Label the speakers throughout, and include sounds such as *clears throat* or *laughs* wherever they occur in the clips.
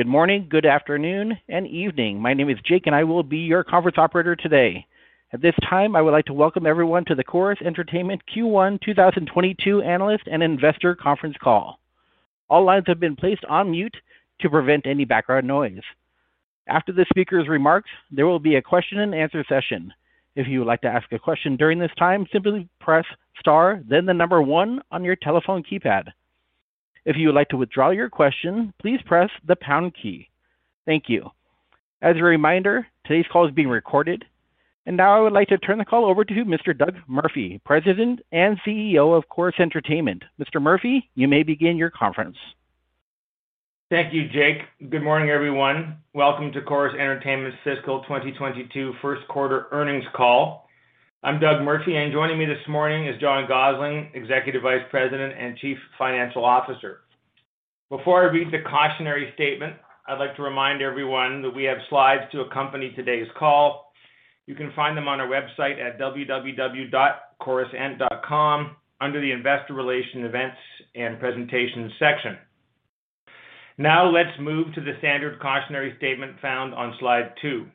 Speaker 1: Good morning, good afternoon, and evening. My name is Jake, and I will be your conference operator today. At this time, I would like to welcome everyone to the Corus Entertainment Q1 2022 Analyst and Investor Conference Call. All lines have been placed on mute to prevent any background noise. After the speaker's remarks, there will be a question and answer session. If you would like to ask a question during this time, simply press star, then the number one on your telephone keypad. If you would like to withdraw your question, please press the pound key. Thank you. As a reminder, today's call is being recorded. And now I would like to turn the call over to Mr. Doug Murphy, President and CEO of Corus Entertainment. Mr. Murphy, you may begin your conference.
Speaker 2: Thank you, Jake. Good morning, everyone. Welcome to Corus Entertainment's fiscal 2022 first quarter earnings call. I'm Doug Murphy, and joining me this morning is John Gossling, Executive Vice President and Chief Financial Officer. Before I read the cautionary statement, I'd like to remind everyone that we have slides to accompany today's call. You can find them on our website at www.corusent.com under the Investor Relations Events and Presentations section. Now let's move to the standard cautionary statement found on slide two.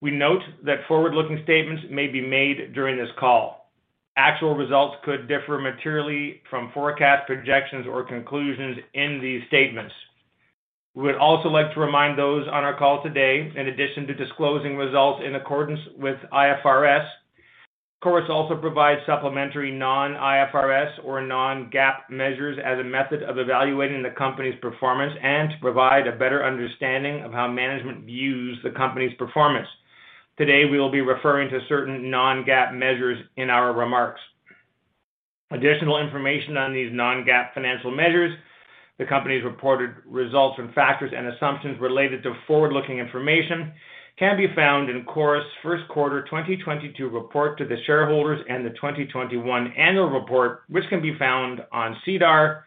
Speaker 2: We note that forward-looking statements may be made during this call. Actual results could differ materially from forecast projections or conclusions in these statements. We would also like to remind those on our call today, in addition to disclosing results in accordance with IFRS, Corus also provides supplementary non-IFRS or non-GAAP measures as a method of evaluating the company's performance and to provide a better understanding of how management views the company's performance. Today, we will be referring to certain non-GAAP measures in our remarks. Additional information on these non-GAAP financial measures, the company's reported results and factors and assumptions related to forward-looking information can be found in Corus' first quarter 2022 report to the shareholders and the 2021 annual report, which can be found on SEDAR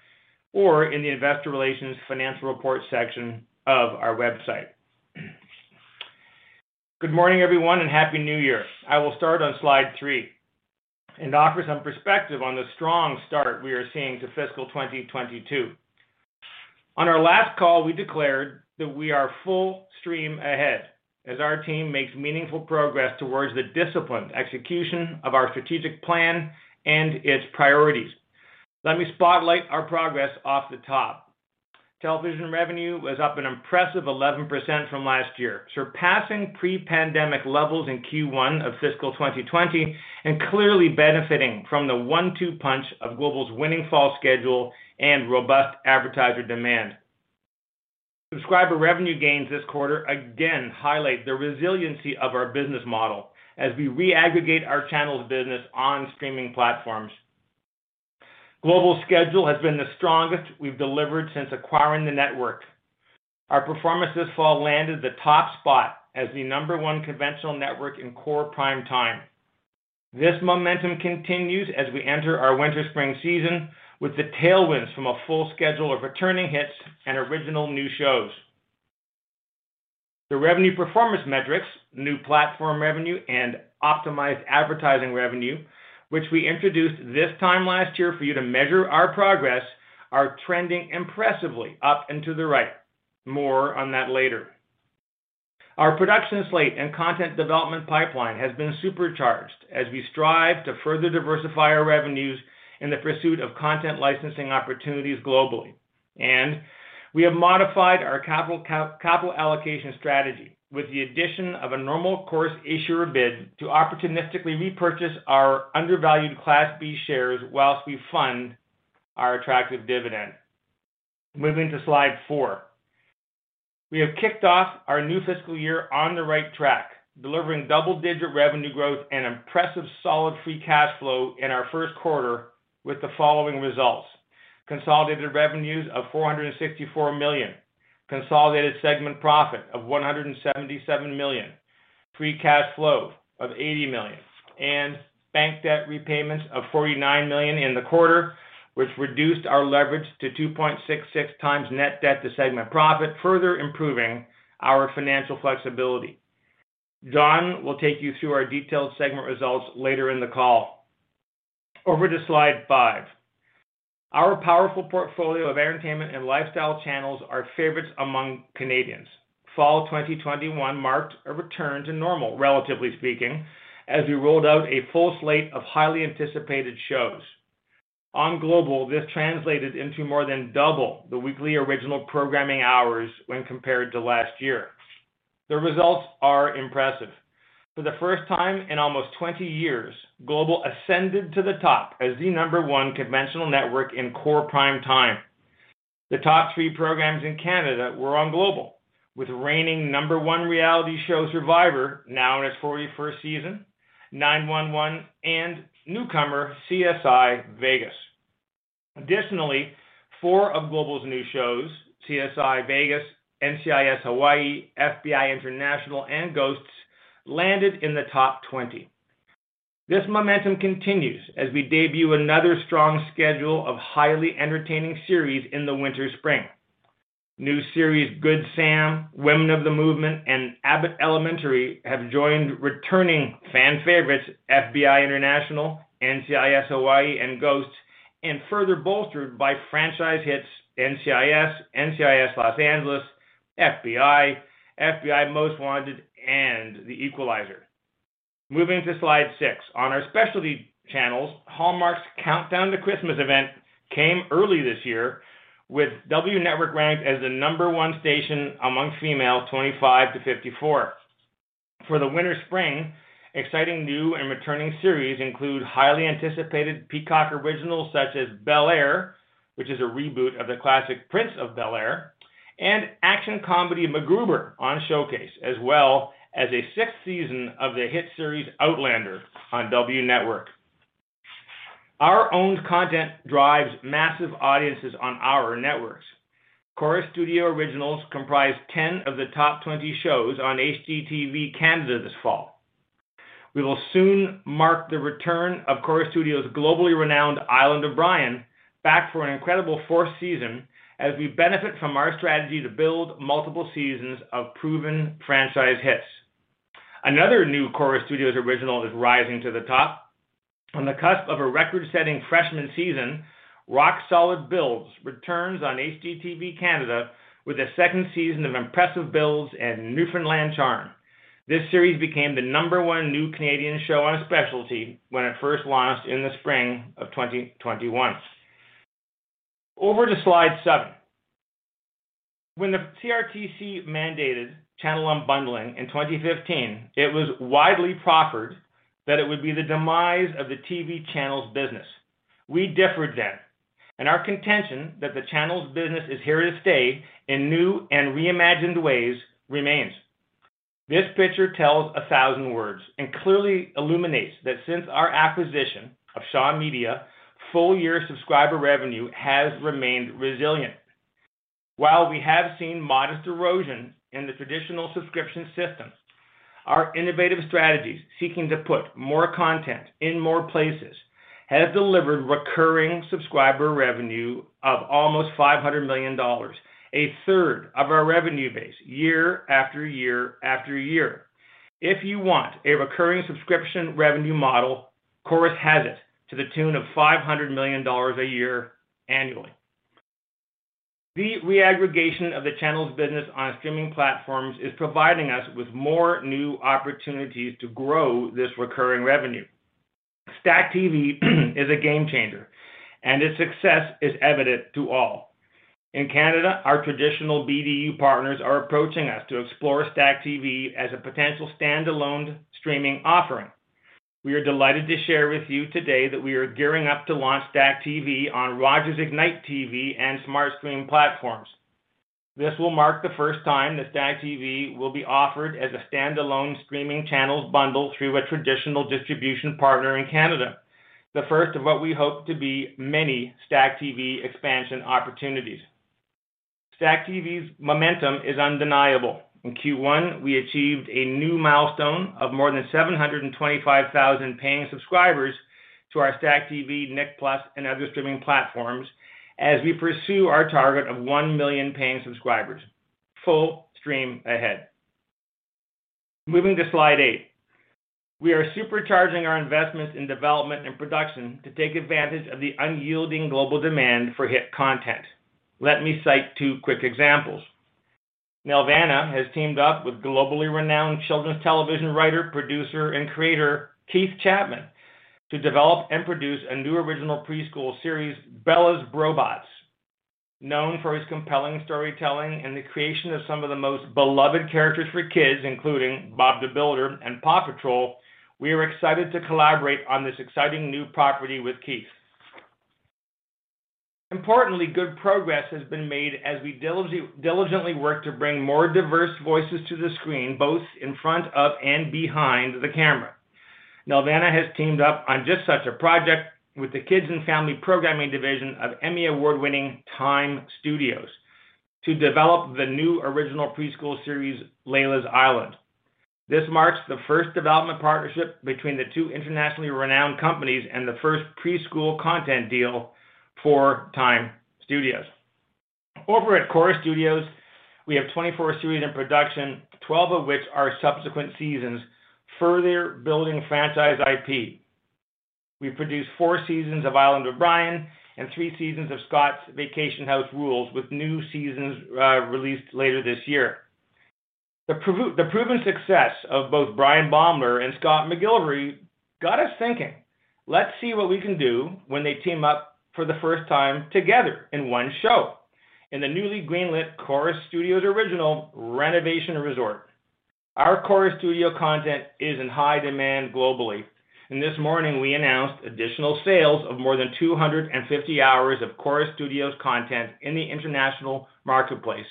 Speaker 2: or in the Investor Relations Financial Report section of our website. Good morning, everyone, and Happy New Year. I will start on slide three and offer some perspective on the strong start we are seeing to fiscal 2022. On our last call, we declared that we are full steam ahead as our team makes meaningful progress towards the disciplined execution of our strategic plan and its priorities. Let me spotlight our progress off the top. Television revenue was up an impressive 11% from last year, surpassing pre-pandemic levels in Q1 of fiscal 2020 and clearly benefiting from the one-two punch of Global's winning fall schedule and robust advertiser demand. Subscriber revenue gains this quarter again highlight the resiliency of our business model as we reaggregate our channels business on streaming platforms. Global's schedule has been the strongest we've delivered since acquiring the network. Our performance this fall landed the top spot as the number one conventional network in core prime time. This momentum continues as we enter our winter-spring season with the tailwinds from a full schedule of returning hits and original new shows. The revenue performance metrics, new platform revenue, and optimized advertising revenue, which we introduced this time last year for you to measure our progress, are trending impressively up and to the right. More on that later. Our production slate and content development pipeline has been supercharged as we strive to further diversify our revenues in the pursuit of content licensing opportunities globally. And we have modified our capital allocation strategy with the addition of a normal course issuer bid to opportunistically repurchase our undervalued Class B shares while we fund our attractive dividend. Moving to slide four. We have kicked off our new fiscal year on the right track, delivering double-digit revenue growth and impressive solid free cash flow in our first quarter with the following results. Consolidated revenues of 464 million, consolidated segment profit of 177 million, free cash flow of 80 million, and bank debt repayments of 49 million in the quarter, which reduced our leverage to 2.66x net debt to segment profit, further improving our financial flexibility. John will take you through our detailed segment results later in the call. Over to slide five. Our powerful portfolio of entertainment and lifestyle channels are favorites among Canadians. Fall 2021 marked a return to normal, relatively speaking, as we rolled out a full slate of highly anticipated shows. On Global, this translated into more than double the weekly original programming hours when compared to last year. The results are impressive. For the first time in almost 20 years, Global ascended to the top as the number one conventional network in core prime time. The top three programs in Canada were on Global, with reigning number one reality show Survivor, now in its 41st season, 9-1-1, and newcomer CSI: Vegas. Additionally, four of Global's new shows, CSI: Vegas, NCIS: Hawaii, FBI International, and Ghosts, landed in the top 20. This momentum continues as we debut another strong schedule of highly entertaining series in the winter/spring. New series Good Sam, Women of the Movement, and Abbott Elementary have joined returning fan favorites FBI International, NCIS: Hawaii, and Ghosts, and further bolstered by franchise hits NCIS: NCIS Los Angeles, FBI, FBI Most Wanted, and The Equalizer. Moving to slide six. On our specialty channels, Hallmark's Countdown to Christmas event came early this year, with W Network ranked as the number one station among females 25 to 54. For the winter/spring, exciting new and returning series include highly anticipated Peacock originals such as Bel-Air, which is a reboot of the classic Prince of Bel-Air, and action comedy MacGruber on Showcase, as well as a sixth season of the hit series Outlander on W Network. Our owned content drives massive audiences on our networks. Corus Studio Originals comprise 10 of the top 20 shows on HGTV Canada this fall. We will soon mark the return of Corus Studios' globally renowned Island of Bryan, back for an incredible fourth season as we benefit from our strategy to build multiple seasons of proven franchise hits. Another new Corus Studios original is rising to the top. On the cusp of a record-setting freshman season, Rock Solid Builds returns on HGTV Canada with a second season of impressive builds and Newfoundland charm. This series became the number one new Canadian show on a specialty when it first launched in the spring of 2021. Over to slide seven. When the CRTC mandated channel unbundling in 2015, it was widely proffered that it would be the demise of the TV channels business. We differed then, and our contention that the channels business is here to stay in new and reimagined ways remains. This picture tells a thousand words and clearly illuminates that since our acquisition of Shaw Media, full-year subscriber revenue has remained resilient. While we have seen modest erosion in the traditional subscription system, our innovative strategies seeking to put more content in more places has delivered recurring subscriber revenue of almost 500 million dollars, a third of our revenue base year after year after year. If you want a recurring subscription revenue model, Corus has it to the tune of 500 million dollars a year annually. The reaggregation of the channels business on streaming platforms is providing us with more new opportunities to grow this recurring revenue. STACKTV *clears throat* is a game changer, and its success is evident to all. In Canada, our traditional BDU partners are approaching us to explore STACKTV as a potential standalone streaming offering. We are delighted to share with you today that we are gearing up to launch STACKTV on Rogers Ignite TV and SmartStream platforms. This will mark the first time that STACKTV will be offered as a standalone streaming channels bundle through a traditional distribution partner in Canada, the first of what we hope to be many STACKTV expansion opportunities. StackTV's momentum is undeniable. In Q1, we achieved a new milestone of more than 725,000 paying subscribers to our StackTV, Nick+, and other streaming platforms as we pursue our target of 1 million paying subscribers. Full stream ahead. Moving to slide eight. We are supercharging our investments in development and production to take advantage of the unyielding global demand for hit content. Let me cite two quick examples. Nelvana has teamed up with globally renowned children's television writer, producer, and creator Keith Chapman to develop and produce a new original preschool series, Bella's Brobots. Known for his compelling storytelling and the creation of some of the most beloved characters for kids, including Bob the Builder and PAW Patrol, we are excited to collaborate on this exciting new property with Keith. Importantly, good progress has been made as we diligently work to bring more diverse voices to the screen, both in front of and behind the camera. Nelvana has teamed up on just such a project with the Kids and Family Programming division of Emmy Award-winning TIME Studios to develop the new original preschool series, Layla's Island. This marks the first development partnership between the two internationally renowned companies and the first preschool content deal for TIME Studios. Over at Corus Studios, we have 24 series in production, 12 of which are subsequent seasons, further building franchise IP. We produced four seasons of Island of Bryan and three seasons of Scott's Vacation House Rules, with new seasons uh, released later this year. The proven success of both Bryan Baeumler and Scott McGillivray got us thinking, let's see what we can do when they team up for the first time together in one show in the newly greenlit Corus Studios original, Renovation Resort. Our Corus Studio content is in high demand globally, and this morning we announced additional sales of more than 250 hours of Corus Studios content in the international marketplace.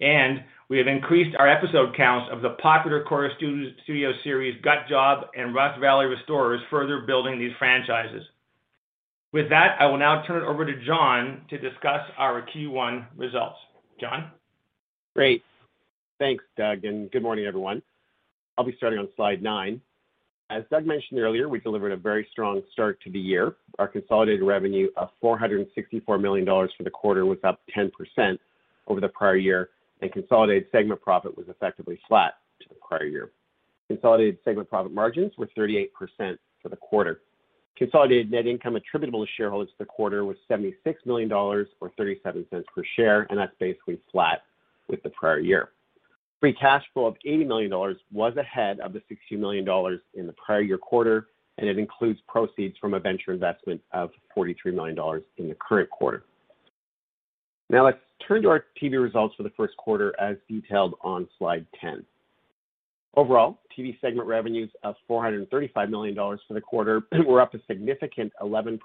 Speaker 2: And we have increased our episode counts of the popular Corus Studios series, Gut Job and Rust Valley Restorers, further building these franchises. With that, I will now turn it over to John to discuss our Q1 results. John?
Speaker 3: Great. Thanks, Doug, and good morning, everyone. I'll be starting on slide nine. As Doug mentioned earlier, we delivered a very strong start to the year. Our consolidated revenue of 464 million dollars for the quarter was up 10% over the prior year, and consolidated segment profit was effectively flat to the prior year. Consolidated segment profit margins were 38% for the quarter. Consolidated net income attributable to shareholders for the quarter was 76 million dollars, or 0.37 per share, and that's basically flat with the prior year. Free cash flow of 80 million dollars was ahead of the 60 million dollars in the prior year quarter, and it includes proceeds from a venture investment of 43 million dollars in the current quarter. Now let's turn to our TV results for the first quarter as detailed on slide 10. Overall, TV segment revenues of 435 million dollars for the quarter *clears throat* were up a significant 11%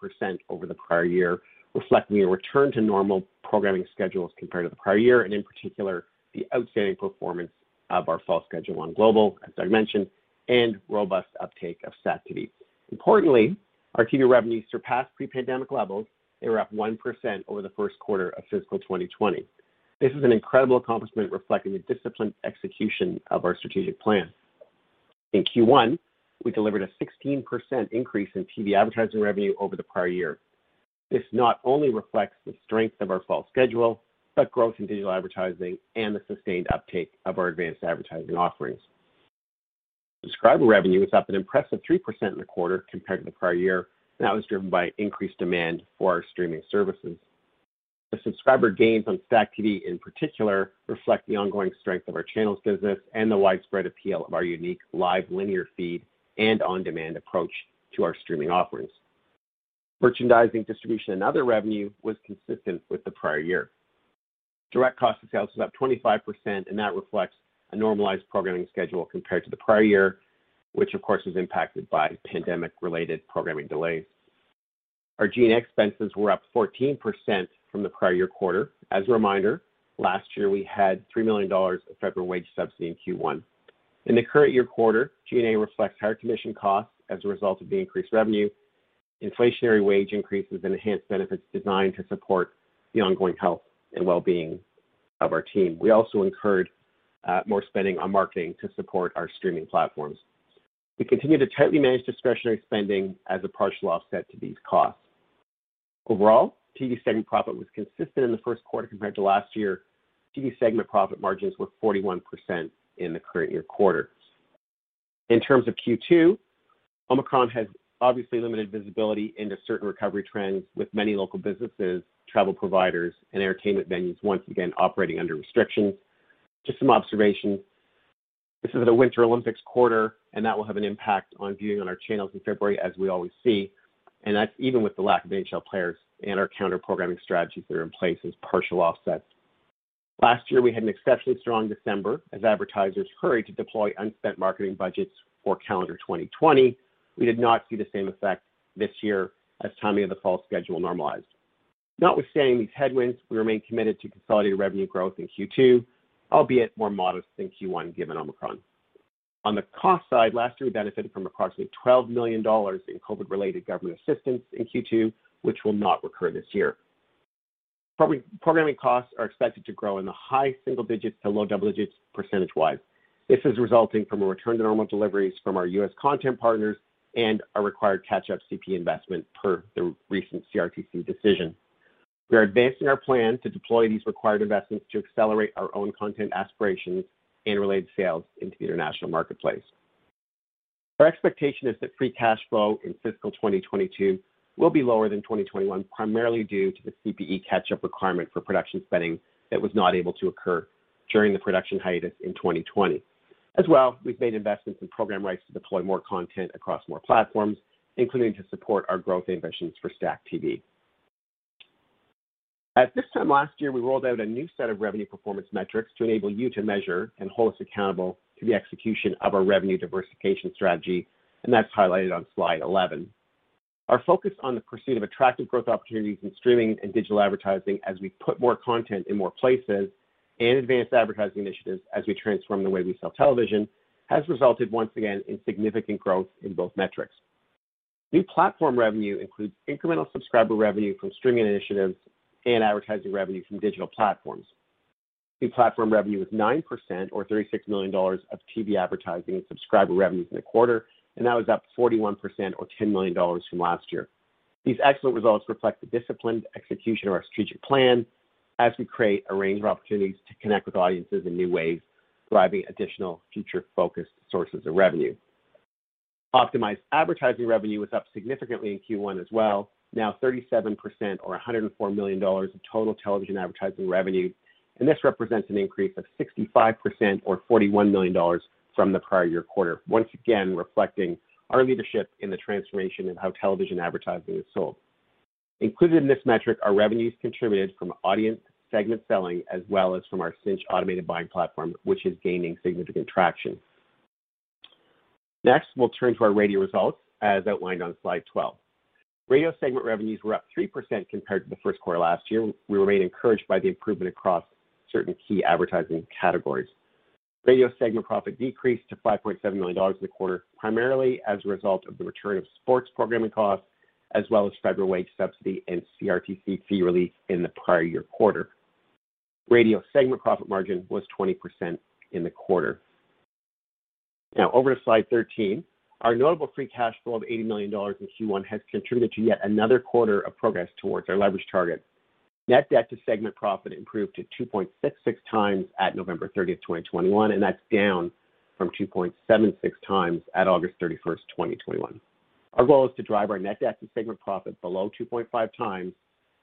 Speaker 3: over the prior year, reflecting a return to normal programming schedules compared to the prior year, and in particular, the outstanding performance of our fall schedule on Global, as Doug mentioned, and robust uptake of StackTV. Importantly, our TV revenues surpassed pre-pandemic levels. They were up 1% over the first quarter of fiscal 2020. This is an incredible accomplishment reflecting the disciplined execution of our strategic plan. In Q1, we delivered a 16% increase in TV advertising revenue over the prior year. This not only reflects the strength of our fall schedule, but growth in digital advertising and the sustained uptake of our advanced advertising offerings. Subscriber revenue was up an impressive 3% in the quarter compared to the prior year, and that was driven by increased demand for our streaming services. The subscriber gains on StackTV, in particular, reflect the ongoing strength of our channels business and the widespread appeal of our unique live linear feed and on-demand approach to our streaming offerings. Merchandising, distribution, and other revenue was consistent with the prior year. Direct cost of sales was up 25%, and that reflects a normalized programming schedule compared to the prior year, which of course was impacted by pandemic-related programming delays. Our G&A expenses were up 14% from the prior year quarter. As a reminder, last year we had 3 million dollars of federal wage subsidy in Q1. In the current year quarter, G&A reflects higher commission costs as a result of the increased revenue, inflationary wage increases, and enhanced benefits designed to support the ongoing health and well-being of our team. We also incurred uh, more spending on marketing to support our streaming platforms. We continue to tightly manage discretionary spending as a partial offset to these costs. Overall, TV segment profit was consistent in the first quarter compared to last year. TV segment profit margins were 41% in the current year quarter. In terms of Q2, Omicron has obviously limited visibility into certain recovery trends with many local businesses, travel providers, and entertainment venues once again operating under restrictions. Just some observations. This is the Winter Olympics quarter, and that will have an impact on viewing on our channels in February, as we always see, and that's even with the lack of NHL players and our counter-programming strategies that are in place as partial offsets. Last year, we had an exceptionally strong December as advertisers hurried to deploy unspent marketing budgets for calendar 2020. We did not see the same effect this year as timing of the fall schedule normalized. Notwithstanding these headwinds, we remain committed to consolidated revenue growth in Q2, albeit more modest than Q1 given Omicron. On the cost side, last year we benefited from approximately 12 million dollars in COVID-related government assistance in Q2, which will not recur this year. Programming costs are expected to grow in the high single digits to low double digits percentage-wise. This is resulting from a return to normal deliveries from our U.S. content partners and a required catch-up CP investment per the recent CRTC decision. We are advancing our plan to deploy these required investments to accelerate our own content aspirations and related sales into the international marketplace. Our expectation is that free cash flow in fiscal 2022 will be lower than 2021, primarily due to the CPE catch-up requirement for production spending that was not able to occur during the production hiatus in 2020. As well, we've made investments in program rights to deploy more content across more platforms, including to support our growth ambitions for StackTV. At this time last year, we rolled out a new set of revenue performance metrics to enable you to measure and hold us accountable to the execution of our revenue diversification strategy, and that's highlighted on slide 11. Our focus on the pursuit of attractive growth opportunities in streaming and digital advertising as we put more content in more places and advanced advertising initiatives as we transform the way we sell television has resulted once again in significant growth in both metrics. New platform revenue includes incremental subscriber revenue from streaming initiatives and advertising revenue from digital platforms. New platform revenue was 9% or 36 million dollars of TV advertising and subscriber revenues in the quarter, and that was up 41% or 10 million dollars from last year. These excellent results reflect the disciplined execution of our strategic plan as we create a range of opportunities to connect with audiences in new ways, driving additional future-focused sources of revenue. Optimized advertising revenue was up significantly in Q1 as well, now 37% or 104 million dollars of total television advertising revenue, and this represents an increase of 65% or 41 million dollars from the prior year quarter, once again reflecting our leadership in the transformation of how television advertising is sold. Included in this metric are revenues contributed from audience segment selling as well as from our Cynch automated buying platform, which is gaining significant traction. Next, we'll turn to our radio results as outlined on slide 12. Radio segment revenues were up 3% compared to the first quarter last year. We remain encouraged by the improvement across certain key advertising categories. Radio segment profit decreased to 5.7 million dollars in the quarter, primarily as a result of the return of sports programming costs as well as federal wage subsidy and CRTC fee relief in the prior year quarter. Radio segment profit margin was 20% in the quarter. Now over to slide 13. Our notable free cash flow of 80 million dollars in Q1 has contributed to yet another quarter of progress towards our leverage target. Net debt to segment profit improved to 2.66x at November 30, 2021, and that's down from 2.76x at August 31, 2021. Our goal is to drive our net debt to segment profit below 2.5x,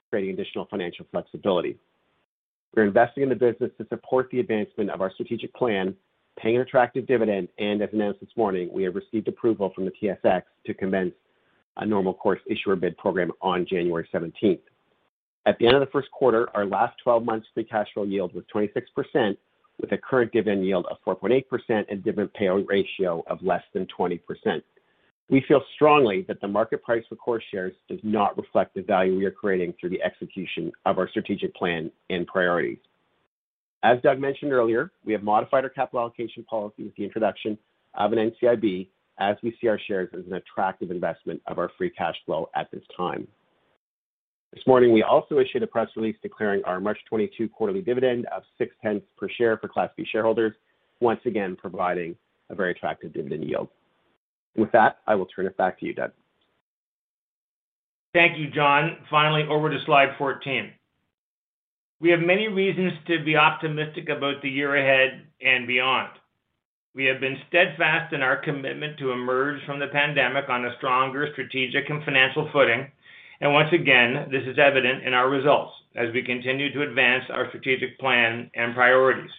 Speaker 3: creating additional financial flexibility. We're investing in the business to support the advancement of our strategic plan, paying an attractive dividend, and as announced this morning, we have received approval from the TSX to commence a normal course issuer bid program on January 17. At the end of the first quarter, our last 12 months free cash flow yield was 26%, with a current dividend yield of 4.8% and dividend payout ratio of less than 20%. We feel strongly that the market price for Corus shares does not reflect the value we are creating through the execution of our strategic plan and priorities. As Doug mentioned earlier, we have modified our capital allocation policy with the introduction of an NCIB as we see our shares as an attractive investment of our free cash flow at this time. This morning, we also issued a press release declaring our March 2022 quarterly dividend of 0.06 per share for Class B shareholders, once again providing a very attractive dividend yield. With that, I will turn it back to you, Doug.
Speaker 2: Thank you, John. Finally, over to slide 14. We have many reasons to be optimistic about the year ahead and beyond. We have been steadfast in our commitment to emerge from the pandemic on a stronger strategic and financial footing. And once again, this is evident in our results as we continue to advance our strategic plan and priorities.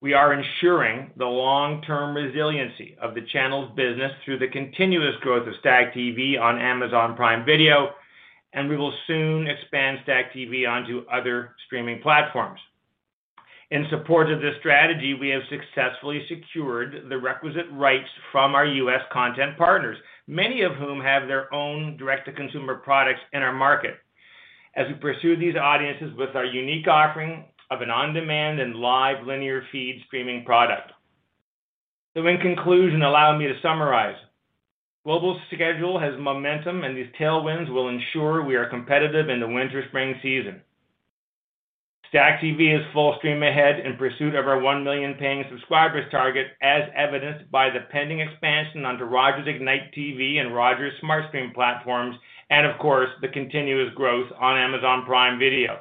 Speaker 2: We are ensuring the long-term resiliency of the channels business through the continuous growth of STACKTV on Amazon Prime Video, and we will soon expand STACKTV onto other streaming platforms. In support of this strategy, we have successfully secured the requisite rights from our U.S. content partners, many of whom have their own direct-to-consumer products in our market as we pursue these audiences with our unique offering of an on-demand and live linear feed streaming product. So in conclusion, allow me to summarize. Global's schedule has momentum, and these tailwinds will ensure we are competitive in the winter-spring season. STACKTV is full steam ahead in pursuit of our 1 million paying subscribers target, as evidenced by the pending expansion onto Rogers Ignite TV and Rogers SmartStream platforms, and of course, the continuous growth on Amazon Prime Video.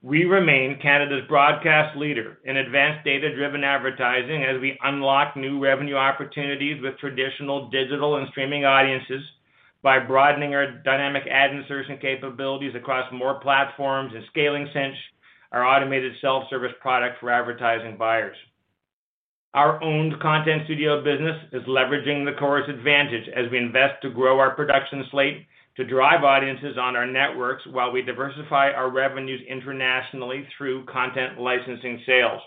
Speaker 2: We remain Canada's broadcast leader in advanced data-driven advertising as we unlock new revenue opportunities with traditional digital and streaming audiences by broadening our dynamic ad insertion capabilities across more platforms and scaling Cynch, our automated self-service product for advertising buyers. Our owned content studio business is leveraging the Corus advantage as we invest to grow our production slate to drive audiences on our networks while we diversify our revenues internationally through content licensing sales.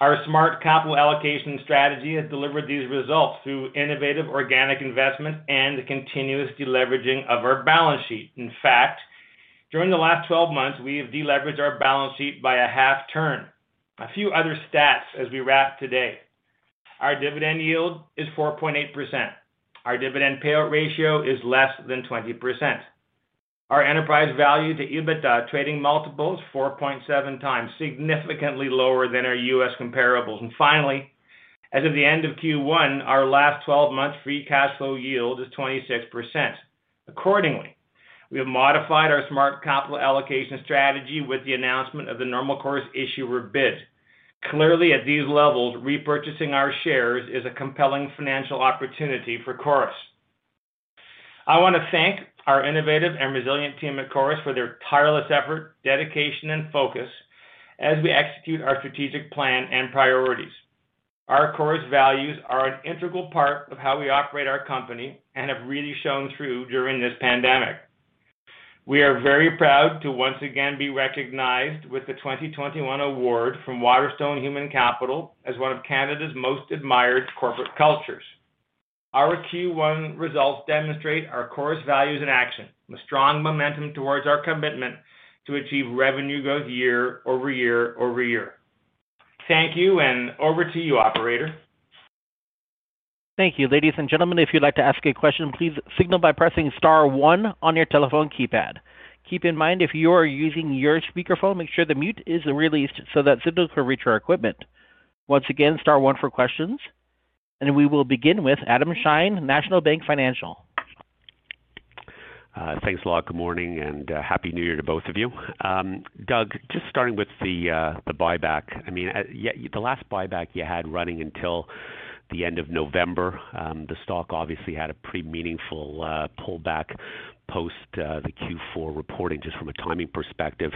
Speaker 2: Our smart capital allocation strategy has delivered these results through innovative organic investment and the continuous deleveraging of our balance sheet. In fact, during the last 12 months, we have deleveraged our balance sheet by a half turn. A few other stats as we wrap today. Our dividend yield is 4.8%. Our dividend payout ratio is less than 20%. Our enterprise value to EBITDA trading multiple is 4.7x, significantly lower than our U.S. comparables. And finally, as of the end of Q1, our last 12 months free cash flow yield is 26%. Accordingly, we have modified our smart capital allocation strategy with the announcement of the normal course issuer bid. Clearly, at these levels, repurchasing our shares is a compelling financial opportunity for Corus. I want to thank our innovative and resilient team at Corus for their tireless effort, dedication, and focus as we execute our strategic plan and priorities. Our Corus values are an integral part of how we operate our company and have really shown through during this pandemic. We are very proud to once again be recognized with the 2021 award from Waterstone Human Capital as one of Canada's most admired corporate cultures. Our Q1 results demonstrate our Corus values in action, with strong momentum towards our commitment to achieve revenue growth year over year-over-year. Thank you, and over to you, operator.
Speaker 1: Thank you. Ladies and gentlemen, if you'd like to ask a question, please signal by pressing star one on your telephone keypad. Keep in mind, if you are using your speakerphone, make sure the mute is released so that signal can reach our equipment. Once again, star one for questions. And we will begin with Adam Shine, National Bank Financial.
Speaker 4: Uh, thanks a lot. Good morning, and uh, happy New Year to both of you. Um, Doug, just starting with the uh, buyback. I mean, the last buyback you had running until the end of November, um, the stock obviously had a pretty meaningful pullback post the Q4 reporting just from a timing perspective,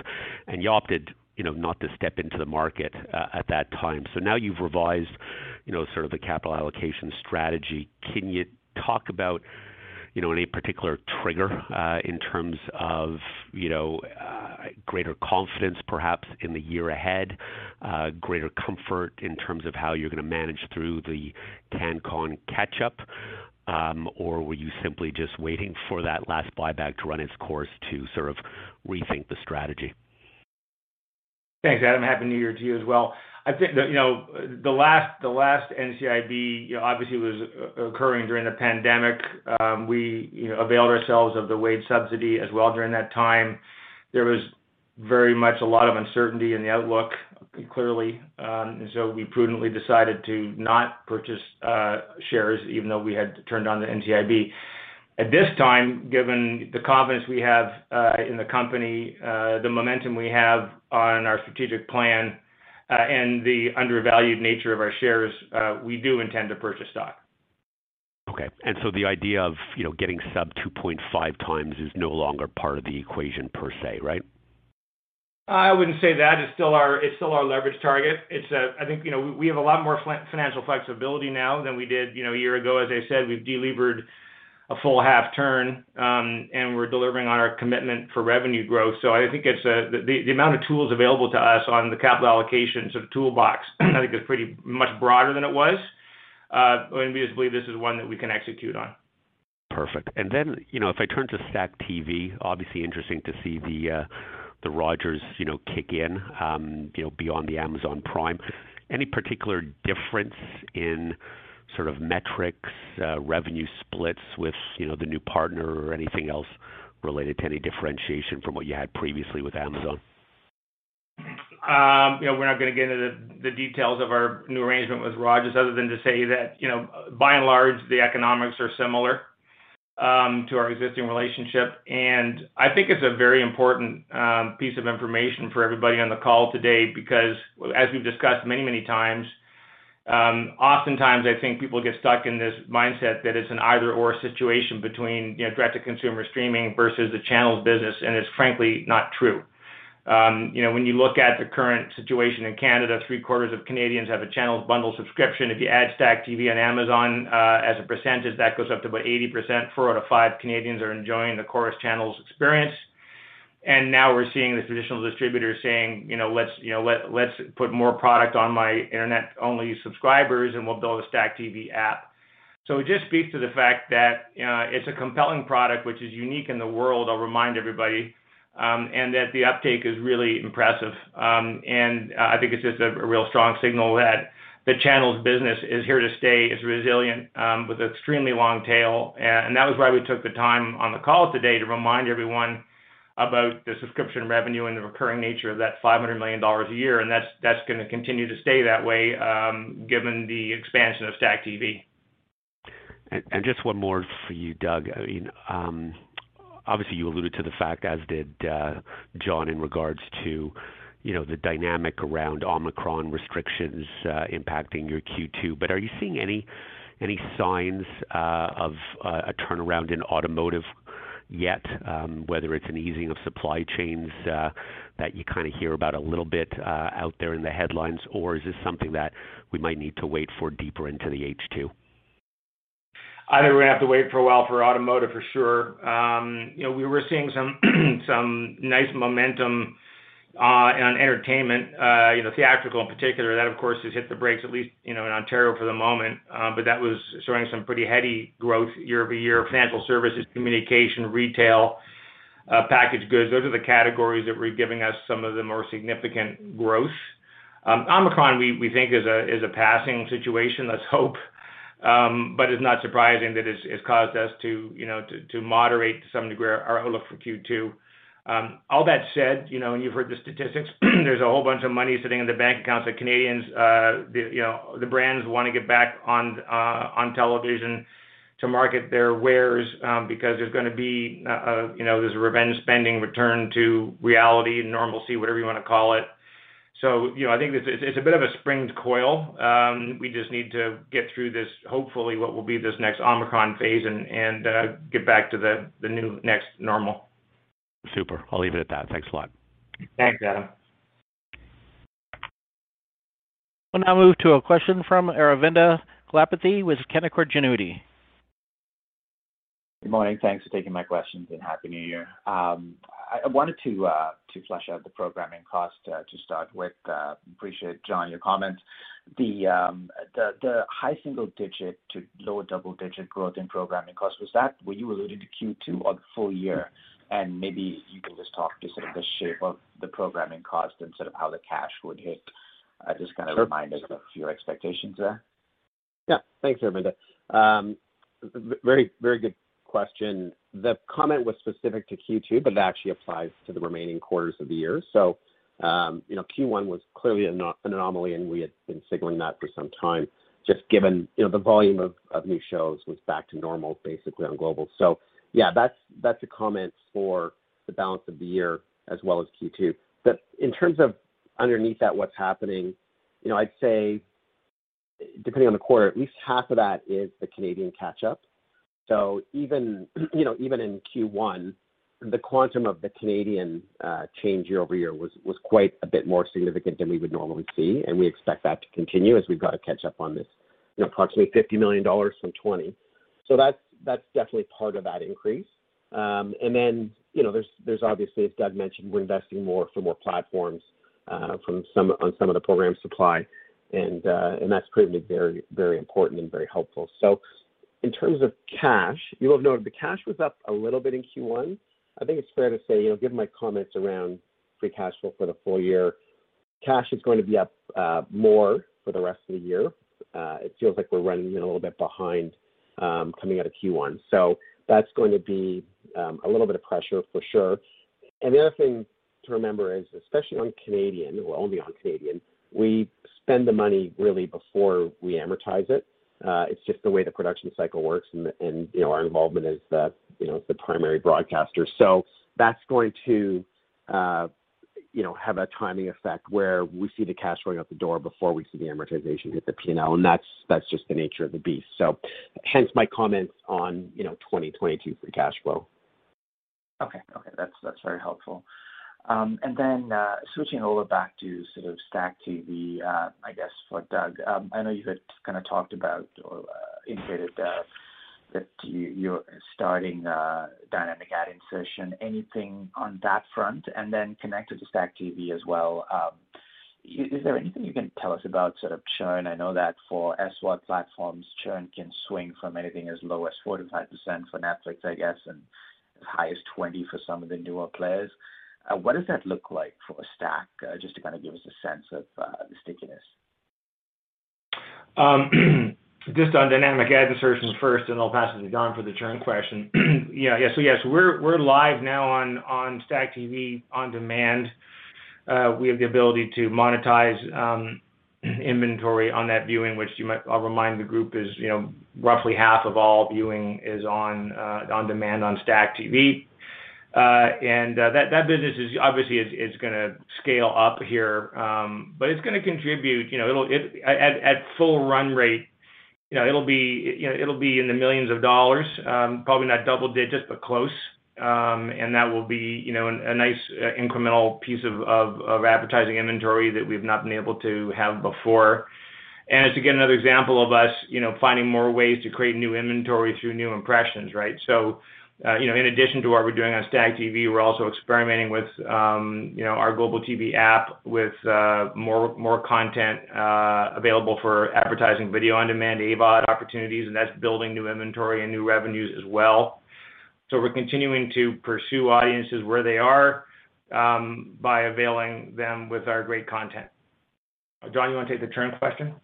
Speaker 4: and you opted, you know, not to step into the market uh, at that time. So now you've revised, you know, sort of the capital allocation strategy. Can you talk about, you know, any particular trigger uh, in terms of, you know, uh, greater confidence perhaps in the year ahead, greater comfort in terms of how you're gonna manage through the CanCon catch-up, um, or were you simply just waiting for that last buyback to run its course to sort of rethink the strategy?
Speaker 2: Thanks, Adam. Happy New Year to you as well. I think that, you know, the last the last NCIB, you know, obviously was uh, occurring during the pandemic. Um, we, you know, availed ourselves of the wage subsidy as well during that time. There was very much a lot of uncertainty in the outlook, clearly. Um we prudently decided to not purchase uh, shares even though we had turned on the NCIB. At this time, given the confidence we have uh, in the company, uh, the momentum we have on our strategic plan, uh, and the undervalued nature of our shares, we do intend to purchase stock.
Speaker 4: Okay. And so the idea of, you know, getting sub 2.5x is no longer part of the equation per se, right?
Speaker 2: I wouldn't say that. It's still our it's still our leverage target. It's I think, you know, we have a lot more financial flexibility now than we did, you know, a year ago. As I said, we've delevered a full half turn, and we're delivering on our commitment for revenue growth. So I think it's the amount of tools available to us on the capital allocation sort of toolbox, *clears throat* I think is pretty much broader than it was. Uh and we just believe this is one that we can execute on.
Speaker 4: Perfect. And then you know, if I turn to STACKTV, obviously interesting to see the uh the Rogers, you know, kick in, you know, beyond the Amazon Prime. Any particular difference in sort of metrics, uh, revenue splits with, you know, the new partner or anything else related to any differentiation from what you had previously with Amazon?
Speaker 2: Um, you know, we're not gonna get into the details of our new arrangement with Rogers other than to say that, you know, by and large, the economics are similar um, to our existing relationship. And I think it's a very important um, piece of information for everybody on the call today because as we've discussed many, many times, oftentimes I think people get stuck in this mindset that it's an either/or situation between, you know, direct-to-consumer streaming versus the channels business, and it's frankly not true. Um, you know, when you look at the current situation in Canada, three-quarters of Canadians have a channels bundle subscription. If you add STACKTV and Amazon, uh, as a percentage, that goes up to about 80%. Four out of five Canadians are enjoying the Corus channels experience. And now we're seeing the traditional distributors saying, you know, "Let's you know, let, let's put more product on my internet-only subscribers, and we'll build a STACKTV app." So it just speaks to the fact that uh, it's a compelling product which is unique in the world, I'll remind everybody, um, and that the uptake is really impressive. Um, and I think it's just a real strong signal that the channels business is here to stay. It's resilient, um, with an extremely long tail. And that was why we took the time on the call today to remind everyone about the subscription revenue and the recurring nature of that 500 million dollars a year. And that's that's gonna continue to stay that way, um, given the expansion of STACKTV.
Speaker 4: Just one more for you, Doug. I mean, um, obviously you alluded to the fact, as did uh, John, in regards to, you know, the dynamic around Omicron restrictions uh, impacting your Q2. But Are you seeing any any signs uh, of a turnaround in automotive yet, um, whether it's an easing of supply chains uh, that you kinda hear about a little bit uh, out there in the headlines? Or is this something that we might need to wait for deeper into the H2?
Speaker 2: I think we're gonna have to wait for a while for automotive for sure. Um, you know, we were seeing some *clears throat* some nice momentum on entertainment, you know, theatrical in particular. That, of course, has hit the brakes, at least, you know, in Ontario for the moment. Um, but that was showing some pretty heady growth year-over-year. Financial services, communication, retail, packaged goods, those are the categories that were giving us some of the more significant growth. Omicron, we we think is a is a passing situation, let's *laughs* hope. Um, but it's not surprising that it's caused us to, you know, to to moderate to some degree our outlook for Q2. Um, all that said, you know, and you've heard the statistics, *clears throat* there's a whole bunch of money sitting in the bank accounts of Canadians. Uh, you know, the brands wanna get back on uh on television to market their wares, um, because there's gonna be, uh, uh, you know, there's a revenge spending return to reality, normalcy, whatever you wanna call it. So, you know, I think it's a bit of a springed coil. Um, we just need to get through this, hopefully what will be this next Omicron phase and and get back to the new next normal.
Speaker 4: Super. I'll leave it at that. Thanks a lot.
Speaker 2: Thanks, Adam.
Speaker 1: We'll now move to a question from Aravinda Galappatthige with Canaccord Genuity.
Speaker 5: Good morning. Thanks for taking my questions, and Happy New Year. Um, I wanted uh, to flesh out the programming cost uh, to start with. Uh, appreciate, John, your comments. The um, the high single-digit to low double-digit growth in programming costs, was that were you alluding to Q2 or the full year? And maybe you can just talk to sort of the shape of the programming cost and sort of how the cash would hit uh, Just kind of
Speaker 3: Sure.
Speaker 5: remind us of your expectations there.
Speaker 3: Yeah. Thanks, Aravinda. Um, very, very good question. The comment was specific to Q2, but it actually applies to the remaining quarters of the year. So, um, you know, Q1 was clearly an anomaly, and we had been signaling that for some time, just given, you know, the volume of new shows was back to normal basically on Global. So yeah, that's a comment for the balance of the year as well as Q2. But In terms of underneath that, what's happening, you know, I'd say depending on the quarter, at least half of that is the Canadian catch-up. So even, *clears throat* you know, even in Q1, the quantum of the Canadian uh, change year-over-year was quite a bit more significant than we would normally see, and we expect that to continue as we've got to catch up on this, you know, approximately 50 million dollars from 2020. That's definitely part of that increase. Um, and then, you know, there's obviously, as Doug mentioned, we're investing more for more platforms uh, on some of the program supply, and uh, that's proven very very important and very helpful. So in terms of cash, you'll have noted the cash was up a little bit in Q1. I think it's fair to say, you know, given my comments around free cash flow for the full year, cash is going to be up uh, more for the rest of the year. It feels like we're running a little bit behind um, coming out of Q1. So that's going to be Um, a little bit of pressure for sure. And the other thing to remember is, especially on Canadian or only on Canadian, we spend the money really before we amortize it. Uh, it's just the way the production cycle works and you know, our involvement is the you know, the primary broadcaster. So that's going to uh, you know, have a timing effect where we see the cash going out the door before we see the amortization hit the P&L, and that's that's just the nature of the beast. So hence my comments on you know, 2022 free cash flow.
Speaker 5: Okay. Okay. That's that's very helpful. Um, and then uh, switching over back to sort of STACKTV, uh, I guess for Doug. I know you had kind of talked about or indicated that you're starting dynamic ad insertion. Anything on that front? And then connected to STACKTV as well, is there anything you can tell us about sort of churn? I know that for SVOD platforms, churn can swing from anything as low as 4%-5% for Netflix, I guess, and as high as 20 for some of the newer players. Uh, what does that look like for STACKTV? Uh, just to kind of give us a sense of uh, the stickiness.
Speaker 2: Um, *clears throat* just on dynamic ad insertion first, and I'll pass it to John for the churn question. *clears throat* Yeah. Yeah. So yes, we're we're live now on STACKTV On Demand. We have the ability to monetize um, inventory on that viewing, which you might I'll remind the group is, you know, roughly half of all viewing is on uh, on demand on STACKTV. Uh, uh, that that business is obviously gonna scale up here, um, but it's gonna contribute, you know, it'll it at full run rate, you know, it'll be you know it'll be in the millions of dollars, um, probably not double digits, but close. Um, and that will be, you know, a nice uh, incremental piece of advertising inventory that we've not been able to have before. And it's again another example of us, you know, finding more ways to create new inventory through new impressions, right? So, uh, you know, in addition to what we're doing on STACKTV, we're also experimenting with, um, you know, our Global TV App with uh, more more content available for advertising video on demand, AVOD opportunities, and that's building new inventory and new revenues as well. So we're continuing to pursue audiences where they are um, by availing them with our great content. John, you wanna take the churn question?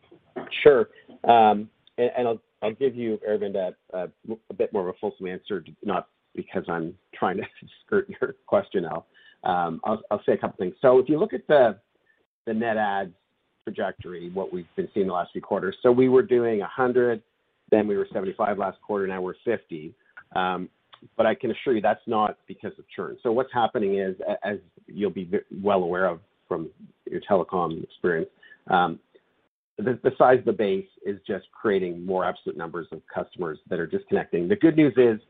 Speaker 3: Sure. Um and I'll give you, Aravinda, a bit more of a fulsome answer, not because I'm trying to *laughs* skirt your question out. Um, I'll say a couple things. So if you look at the net adds trajectory, what we've been seeing the last few quarters. So we were doing 100, then we were 75 last quarter, now we're 50. Um, I can assure you that's not because of churn. So what's happening is, as you'll be well aware of from your telecom experience, um, the size of the base is just creating more absolute numbers of customers that are disconnecting. The good news is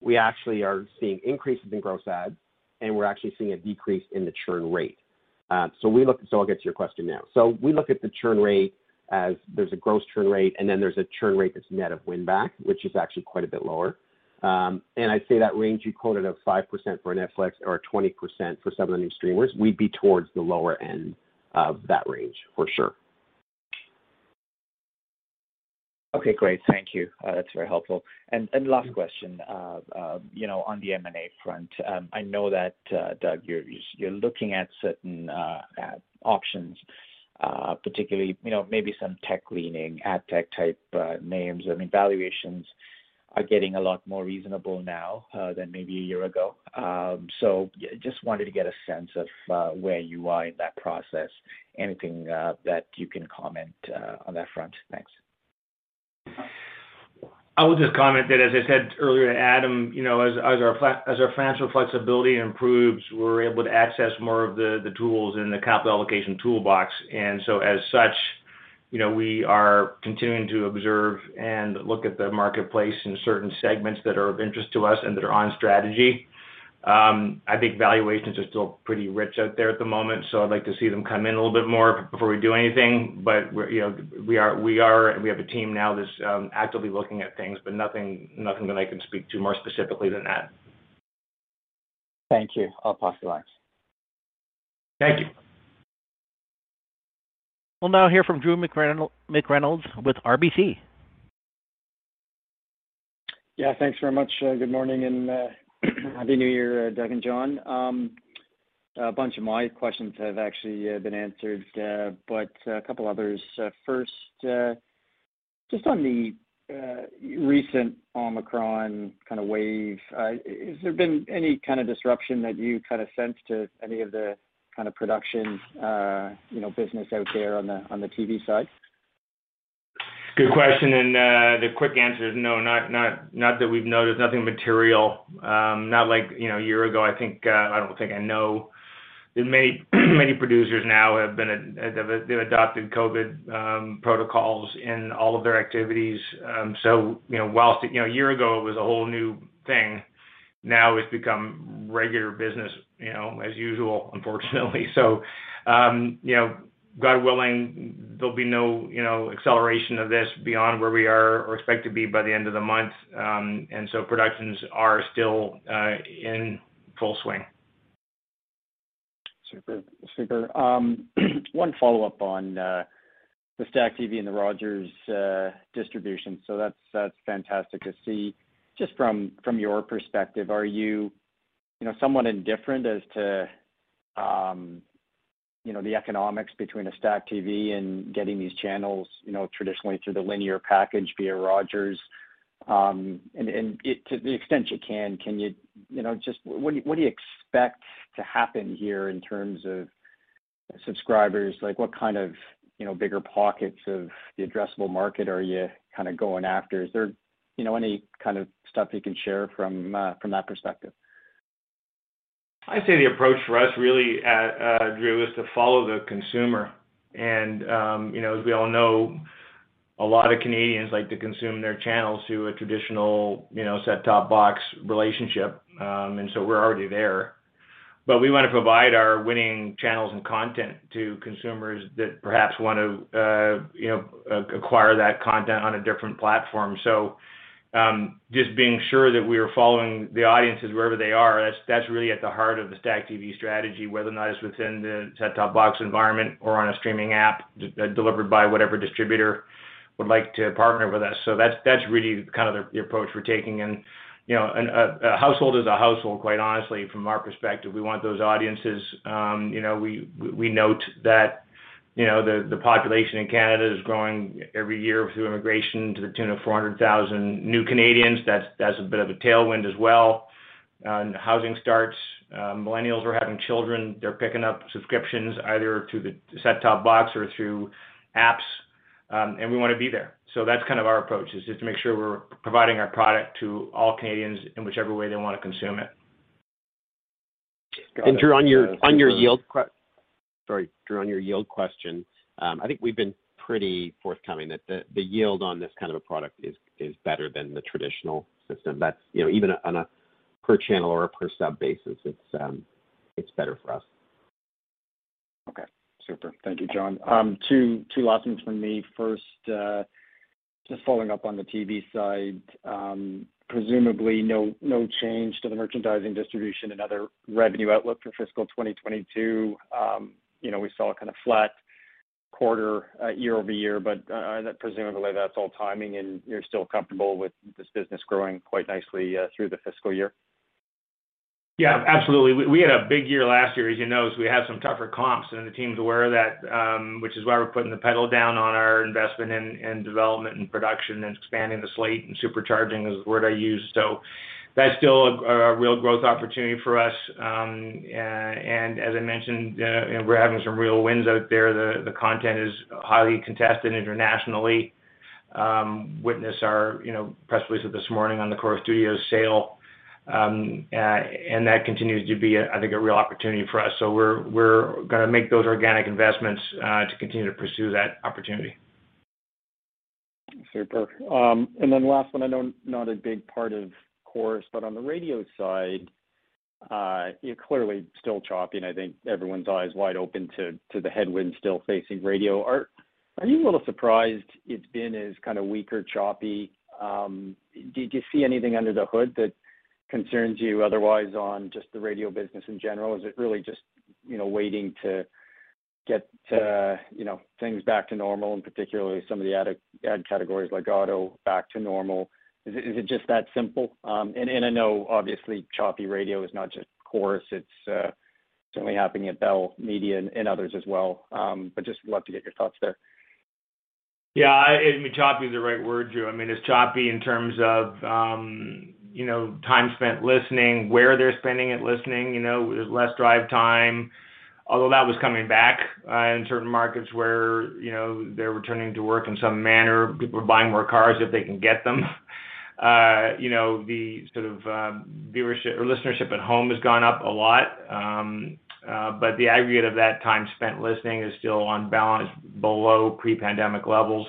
Speaker 3: we actually are seeing increases in gross adds, and we're actually seeing a decrease in the churn rate. Uh, so we look. So I'll get to your question now. So we look at the churn rate as there's a gross churn rate, and then there's a churn rate that's net of win back, which is actually quite a bit lower. Um, I'd say that range you quoted of 5% for Netflix or 20% for some of the new streamers, we'd be towards the lower end of that range for sure.
Speaker 5: Okay, great. Thank you. Uh, That's very helpful. And, and Last mm-hmm. question, uh, um, you know, on the M&A front, um, I know that, uh, Doug, you're, you're looking at certain uh, options. particularly, you know, maybe some tech-leaning, ad tech type names. I mean, valuations are getting a lot more reasonable now uh, than maybe a year ago. Um, so just wanted to get a sense of uh, where you are in that process. Anything uh, that you can comment on that front? Thanks.
Speaker 2: I will just comment that, as I said earlier to Adam, you know, as as our fla as our financial flexibility improves, we're able to access more of the tools in the capital allocation toolbox. And so as such, you know, we are continuing to observe and look at the marketplace in certain segments that are of interest to us and that are on strategy. Um, I think valuations are still pretty rich out there at the moment, so I'd like to see them come in a little bit more before we do anything. But we're, you know, we are we are we have a team now that's um, actively looking at things, but nothing that I can speak to more specifically than that.
Speaker 5: Thank you. I'll pass the line.
Speaker 2: Thank you.
Speaker 1: We'll now hear from Drew McReynolds with RBC.
Speaker 6: Yeah, thanks very much. Uh, good morning and uh, *clears throat* Happy New Year, uh, Doug and John. Um, a bunch of my questions have actually been answered, but a couple others. First, just on the recent Omicron kind of wave, has there been any kind of disruption that you kind of sense to any of the kind of production, you know, business out there on the on the TV side?
Speaker 2: Good question. And uh the quick answer is no, not not not that we've noticed. Nothing material. Not like, you know, a year ago. I think I don't think I know that many *clears throat* many producers now have been they've adopted COVID protocols in all of their activities. Um so, you know, while you know, a year ago it was a whole new thing, now it's become regular business, you know, as usual, unfortunately. So, um, you know, God willing, there'll be no, you know, acceleration of this beyond where we are or expect to be by the end of the month. Um, and so productions are still uh, in full swing.
Speaker 6: Super. Super. Um, *clears throat* one follow-up on uh, the STACKTV and the Rogers uh, distribution. So that's that's fantastic to see. Just from your perspective, are you know, somewhat indifferent as to, um, you know, the economics between a STACKTV and getting these channels, you know, traditionally through the linear package via Rogers? Um, and to the extent you can can you you know, just what what do you expect to happen here in terms of subscribers? Like, what kind of, you know, bigger pockets of the addressable market are you kind of going after? Is there, you know, any kind of stuff you can share from uh, that perspective?
Speaker 2: I'd say the approach for us really, uh, uh, Drew, is to follow the consumer. And um, you know, as we all know, a lot of Canadians like to consume their channels through a traditional, you know, set-top box relationship. Um and so we're already there. But we wanna provide our winning channels and content to consumers that perhaps want to, you know, acquire that content on a different platform. Um, just being sure that we are following the audiences wherever they are, that's that's really at the heart of the Stack TV strategy, whether or not it's within the set-top box environment or on a streaming app d- uh, delivered by whatever distributor would like to partner with us. So that's that's really kind of the approach we're taking. And you know, uh, a household is a household, quite honestly, from our perspective. We want those audiences. Um, You know, we we note that, you know, the the population in Canada is growing every year through immigration to the tune of 400,000 new Canadians. That's that's a bit of a tailwind as well. Uh, housing starts, uh, millennials are having children. They're picking up subscriptions either through the set-top box or through apps, um, and we wanna be there. So that's kind of our approach, is just to make sure we're providing our product to all Canadians in whichever way they wanna consume it.
Speaker 3: Drew, on your yield question, Um, I think we've been pretty forthcoming that the yield on this kind of a product is better than the traditional system. That's, you know, even on a per channel or a per sub basis, it's um, better for us.
Speaker 6: Okay. Super. Thank you, John. Um, two last ones from me. First, uh, just following up on the TV side, presumably no change to the merchandising distribution and other revenue outlook for fiscal 2022. You know, we saw a kind of flat quarter uh, year-over-year, but uh, uh, that presumably that's all timing and you're still comfortable with this business growing quite nicely through the fiscal year.
Speaker 2: Yeah, absolutely. We had a big year last year, as you know, so we have some tougher comps, and the team's aware of that, um, which is why we're putting the pedal down on our investment in in development and production and expanding the slate and supercharging is the word I use. That's still a real growth opportunity for us. Um, and as I mentioned, uh, we're having some real wins out there. The content is highly contested internationally. Um, witness our you know, press release this morning on the Corus Studios sale. Um, uh, and that continues to be, I think, a real opportunity for us. So we're we're going to make those organic investments uh, to continue to pursue that opportunity.
Speaker 6: Super. Um and then last one, I know not a big part of But on the radio side, uh, you're clearly still choppy, and I think everyone's eyes wide open to the headwinds still facing radio. Are you a little surprised it's been as kind of weak or choppy? Um, Did you see anything under the hood that concerns you otherwise on just the radio business in general? Is it really just you know, waiting to get uh, you know, things back to normal, and particularly some of the ad categories like auto back to normal? Is it just that simple? Um and I know obviously choppy radio is not just Corus, it's certainly happening at Bell Media and others as well. Um but just love to get your thoughts there.
Speaker 2: Yeah. I mean, choppy is the right word, Drew. I mean, it's choppy in terms of you know, time spent listening, where they're spending it listening. You know, there's less drive time, although that was coming back in certain markets where you know, they're returning to work in some manner. People are buying more cars if they can get them. *laughs* The sort of viewership or listenership at home has gone up a lot. Um, uh, But the aggregate of that time spent listening is still on balance below pre-pandemic levels.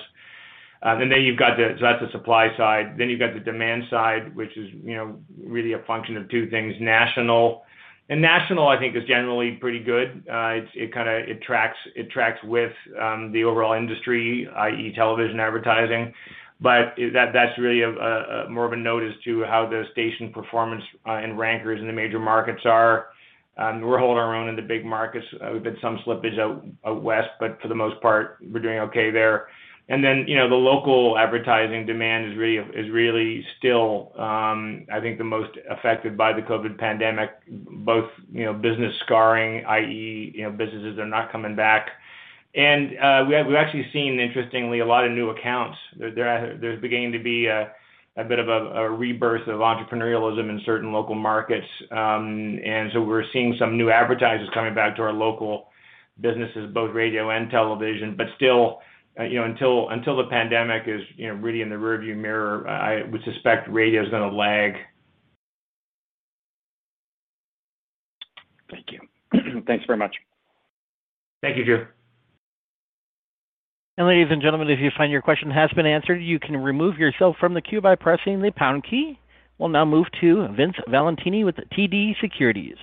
Speaker 2: Uh, and then you've got the so that's the supply side. Then you've got the demand side, which is you know really a function of two things. National, and national. I think, is generally pretty good. Uh, it's, it kind of it tracks it tracks with um, the overall industry, i.e., television advertising. But that—that's really more of a note as to how the station performance uh, and rankers in the major markets are. Um, we're holding our own in the big markets. Uh, we've had some slippage out west, but for the most part, we're doing okay there. And then, you know, the local advertising demand is really is really still, um, I think, the most affected by the COVID pandemic, both you know, business scarring, i.e., you know, businesses are not coming back. We've actually seen, interestingly, a lot of new accounts. There's beginning to be a bit of a rebirth of entrepreneurialism in certain local markets. Um, and so we're seeing some new advertisers coming back to our local businesses, both radio and television. But still, you know, until until the pandemic is really in the rearview mirror, I would suspect radio is going to lag.
Speaker 6: Thank you. *clears throat* Thanks very much.
Speaker 2: Thank you, Drew.
Speaker 1: Ladies and gentlemen, if you find your question has been answered, you can remove yourself from the queue by pressing the pound key. We'll now move to Vince Valentini with TD Securities.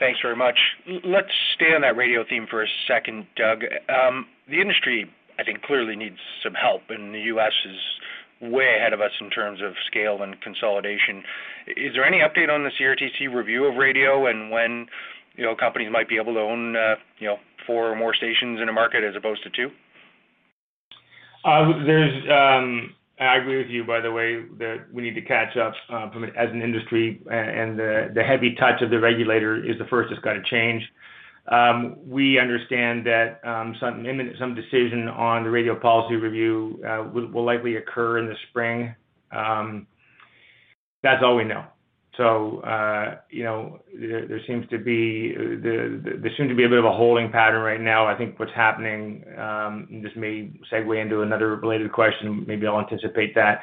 Speaker 7: Thanks very much. Let's stay on that radio theme for a second, Doug. Um, the industry, I think, clearly needs some help, and the U.S. is way ahead of us in terms of scale and consolidation. Is there any update on the CRTC review of radio and when you know companies might be able to own uh, four or more stations in a market as opposed to two?
Speaker 2: Uh, there's, um, I agree with you, by the way, that we need to catch up uh, from as an industry, and the the heavy touch of the regulator is the first that's got to change. Um, we understand that um some decision on the radio policy review uh, will likely occur in the spring. Um, that's all we know. You know, there seems to be uh the there seems to be a bit of a holding pattern right now. I think what's happening, and this may segue into another related question, maybe I'll anticipate that,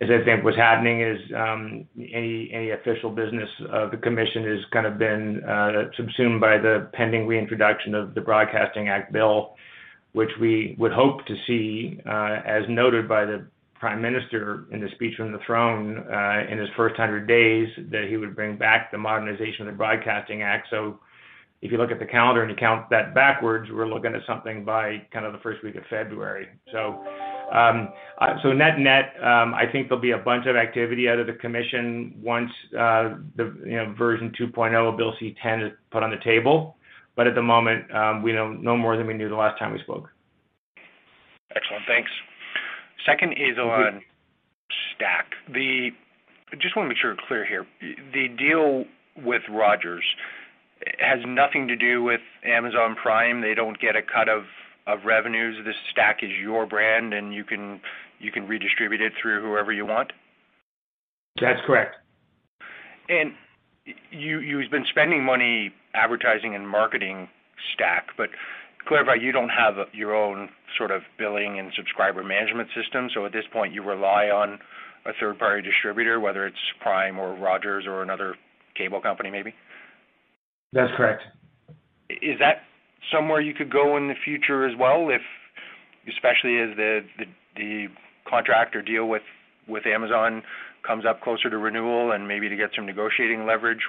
Speaker 2: is I think what's happening is um any any official business of the commission has kind of been subsumed by the pending reintroduction of the Broadcasting Act bill, which we would hope to see, as noted by the Prime Minister in the speech from the throne uh, in his first 100 days, that he would bring back the modernization of the Broadcasting Act. So if you look at the calendar and you count that backwards, we're looking at something by kind of the first week of February. So, um, uh, so Net-net, um, I think there'll be a bunch of activity out of the commission once uh, the version 2.0 of Bill C-10 is put on the table. But at the moment, um, we know no more than we knew the last time we spoke.
Speaker 7: Excellent. Thanks. Second is on STACK. The I just want to make sure we're clear here. The deal with Rogers has nothing to do with Amazon Prime. They don't get a cut of of revenues. This stack is your brand, and you can you can redistribute it through whoever you want.
Speaker 2: That's correct.
Speaker 7: And you you've been spending money advertising and marketing stack, but clarify you don't have your own sort of billing and subscriber management system. So at this point, you rely on a third party distributor, whether it's Prime or Rogers or another cable company, maybe.
Speaker 2: That's correct.
Speaker 7: Is that somewhere you could go in the future as well, if especially as the the, the contract or deal with with Amazon comes up closer to renewal and maybe to get some negotiating leverage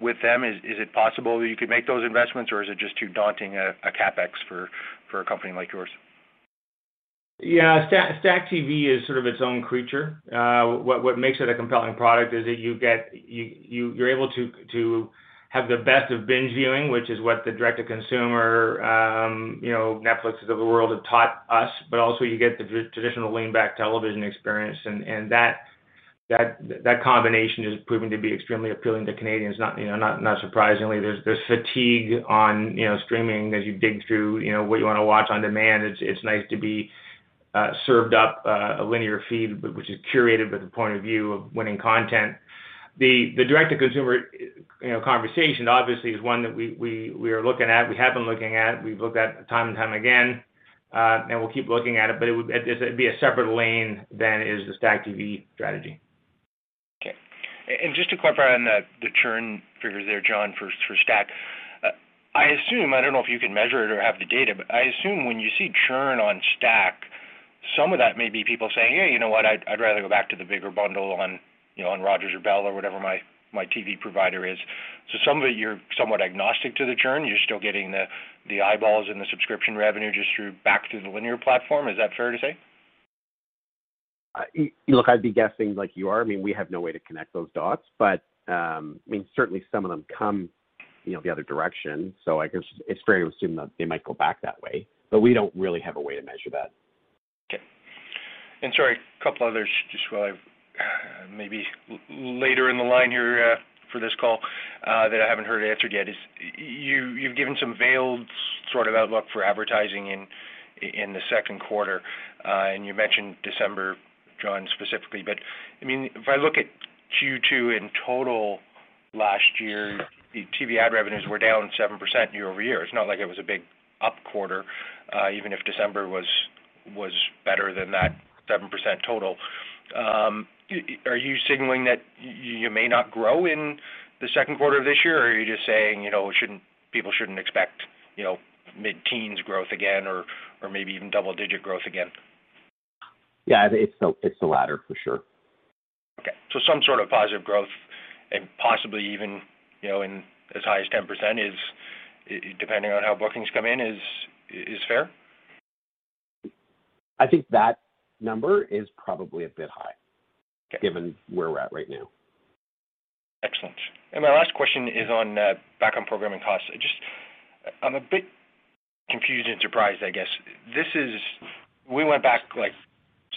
Speaker 7: with them? Is is it possible that you could make those investments, or is it just too daunting a, capex for for a company like yours?
Speaker 2: Yeah, Stack, TV is sort of its own creature. Uh, what what makes it a compelling product is that you get you you you're able to to have the best of binge viewing, which is what the direct to consumer, um, you know, Netflixes of the world have taught us, but also you get the traditional lean back television experience, and and that that that combination is proving to be extremely appealing to Canadians. Not you know not not surprisingly, there's there's fatigue on you know streaming as you dig through you know what you want to watch on demand. It's it's nice to be uh, served up uh, a linear feed, which is curated with the point of view of winning content the the direct to consumer you know conversation obviously is one that we we we are looking at. We have been looking at. We've looked at time and time again, uh, and we'll keep looking at it. But it would be a separate lane than is the Stack TV strategy.
Speaker 7: And just to clarify on the churn figures there, John, for Stack. Uh, I assume I don't know if you can measure it or have the data, but I assume when you see churn on Stack, some of that may be people saying, "Yeah, you know what? I'd, rather go back to the bigger bundle on you know, on Rogers or Bell or whatever my TV provider is. So some of it you're somewhat agnostic to the churn. You're still getting the the eyeballs and the subscription revenue just through back through the linear platform. Is that fair to say?
Speaker 3: Look, I'd be guessing like you are. I mean, we have no way to connect those dots, but um, I mean, certainly some of them come, you know, the other direction. So I guess it's fair to assume that they might go back that way, but we don't really have a way to measure that.
Speaker 7: Okay. And sorry, a couple others just while I've *sighs* maybe later in the line here uh, for this call uh, that I haven't heard answered yet is you you've given some veiled sort of outlook for advertising in in the second quarter, uh, and you mentioned December, John specifically. But I mean, if I look at Q2 in total last year, the TV ad revenues were down seven percent year over year. It's not like it was a big up quarter, uh, even if December was was better than that seven percent total. Um, are you signaling that you may not grow in the second quarter of this year, or are you just saying, you know, people shouldn't expect, you know, mid-teens growth again or or maybe even double-digit growth again?
Speaker 3: Yeah, it's the it's the latter for sure.
Speaker 7: Okay. So some sort of positive growth and possibly even, you know, in as high as 10% is depending on how bookings come in is is fair?
Speaker 3: I think that number is probably a bit high given where we're at right now.
Speaker 7: Excellent. And my last question is on uh, back on programming costs. I just, I'm a bit confused and surprised, I guess. This is, we went back like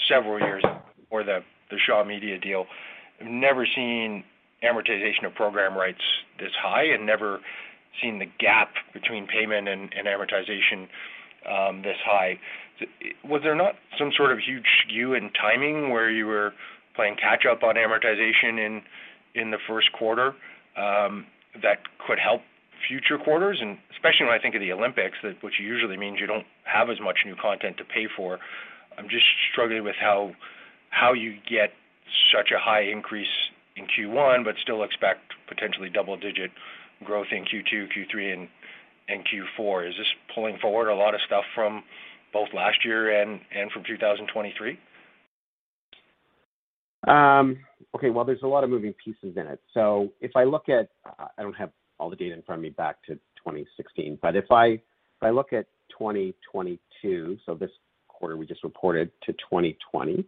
Speaker 7: several years for the the Shaw Media deal. I've never seen amortization of program rights this high, and never seen the gap between payment and, and amortization um, this high. Was there not some sort of huge skew in timing where you were playing catch up on amortization in in the first quarter um, that could help future quarters, and especially when I think of the Olympics, that which usually means you don't have as much new content to pay for. I'm just struggling with how how you get such a high increase in Q1, but still expect potentially double-digit growth in Q2, Q3, and and Q4. Is this pulling forward a lot of stuff from both last year and and from 2023?
Speaker 3: Um, okay, well, there's a lot of moving pieces in it. So if I look at, I don't have all the data in front of me back to 2016, but if I if I look at 2022, so this quarter we just reported to 2020,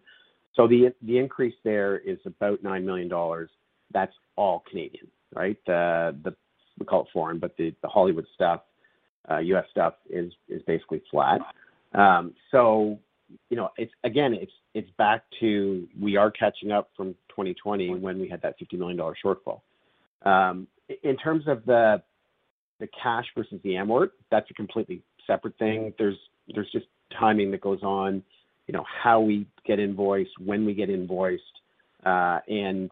Speaker 3: so the the increase there is about nine million dollars. That's all Canadian, right? Uh, the we call it foreign, but the, the Hollywood stuff, uh, U.S. stuff is is basically flat. Um, so you know, it's again, it's it's back to we are catching up from 2020 when we had that $50 million shortfall. In terms of the the cash versus the amort, that's a completely separate thing. There's there's just timing that goes on, you know, how we get invoiced, when we get invoiced. Uh, and,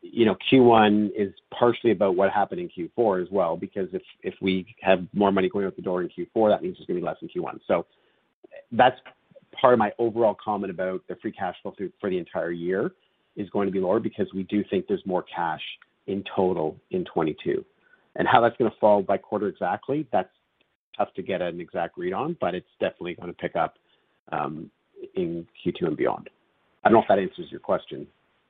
Speaker 3: you know, Q1 is partially about what happened in Q4 as well, because if if we have more money going out the door in Q4, that means there's gonna be less in Q1. So that's part of my overall comment about the free cash flow for the entire year is going to be lower because we do think there's more cash in total in 2022. How that's gonna fall by quarter exactly, that's tough to get an exact read on, but it's definitely gonna pick up um, in Q2 and beyond. I don't know if that answers your question.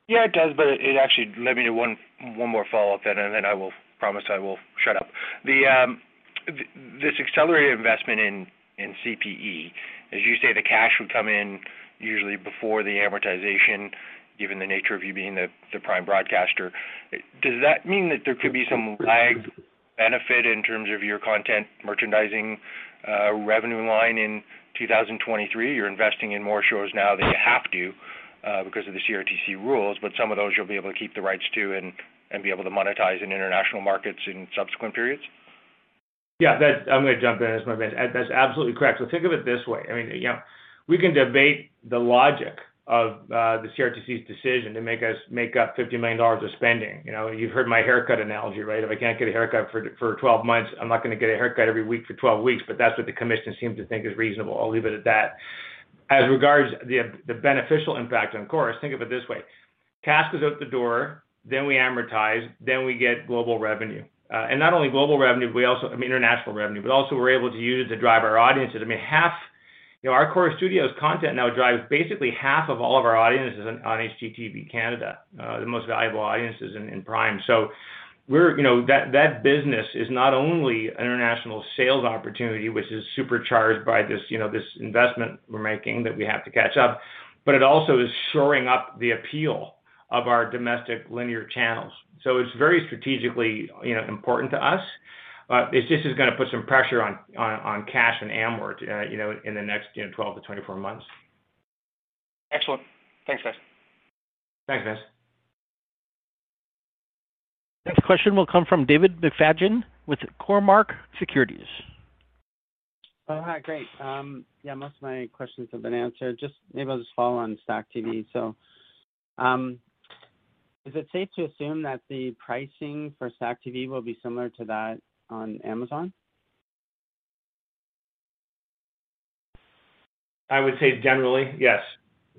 Speaker 7: Yeah, it does, but it actually led me to one more follow-up then, and then I will promise I will shut up. Um, this accelerated investment in CPE, as you say, the cash would come in usually before the amortization, given the nature of you being the prime broadcaster. Does that mean that there could be some lag benefit in terms of your content merchandising uh, revenue line in 2023? You're investing in more shows now than you have to uh, because of the CRTC rules, but some of those you'll be able to keep the rights to and be able to monetize in international markets in subsequent periods.
Speaker 2: Yeah, that's. I'm gonna jump in as my best. That's absolutely correct. So think of it this way. I mean, you know, we can debate the logic of the CRTC's decision to make us make up $50 million of spending. You know, you've heard my haircut analogy, right? If I can't get a haircut for 12 months, I'm not gonna get a haircut every week for 12 weeks, but that's what the commission seems to think is reasonable. I'll leave it at that. As regards the beneficial impact on Corus, think of it this way. Cash goes out the door, then we amortize, then we get global revenue. Uh and not only global revenue, but we also, I mean, international revenue, but also we're able to use it to drive our audiences. I mean, half, you know, our Corus Studios content now drives basically half of all of our audiences on on HGTV Canada, uh, the most valuable audiences in in Prime. So we're, you know, that that business is not only an international sales opportunity, which is supercharged by this, you know, this investment we're making that we have to catch up, but it also is shoring up the appeal of our domestic linear channels. So it's very strategically, you know, important to us. It just is gonna put some pressure on on on cash and amort, you know, in the next, you know, twelve to twenty four months.
Speaker 7: Excellent. Thanks, guys.
Speaker 2: Thanks, Vince.
Speaker 1: Next question will come from David McFadgen with Cormark Securities.
Speaker 8: Oh, hi. Great. Um yeah, most of my questions have been answered. Just maybe I'll just follow on STACKTV. Is it safe to assume that the pricing for STACKTV will be similar to that on Amazon?
Speaker 2: I would say generally, yes.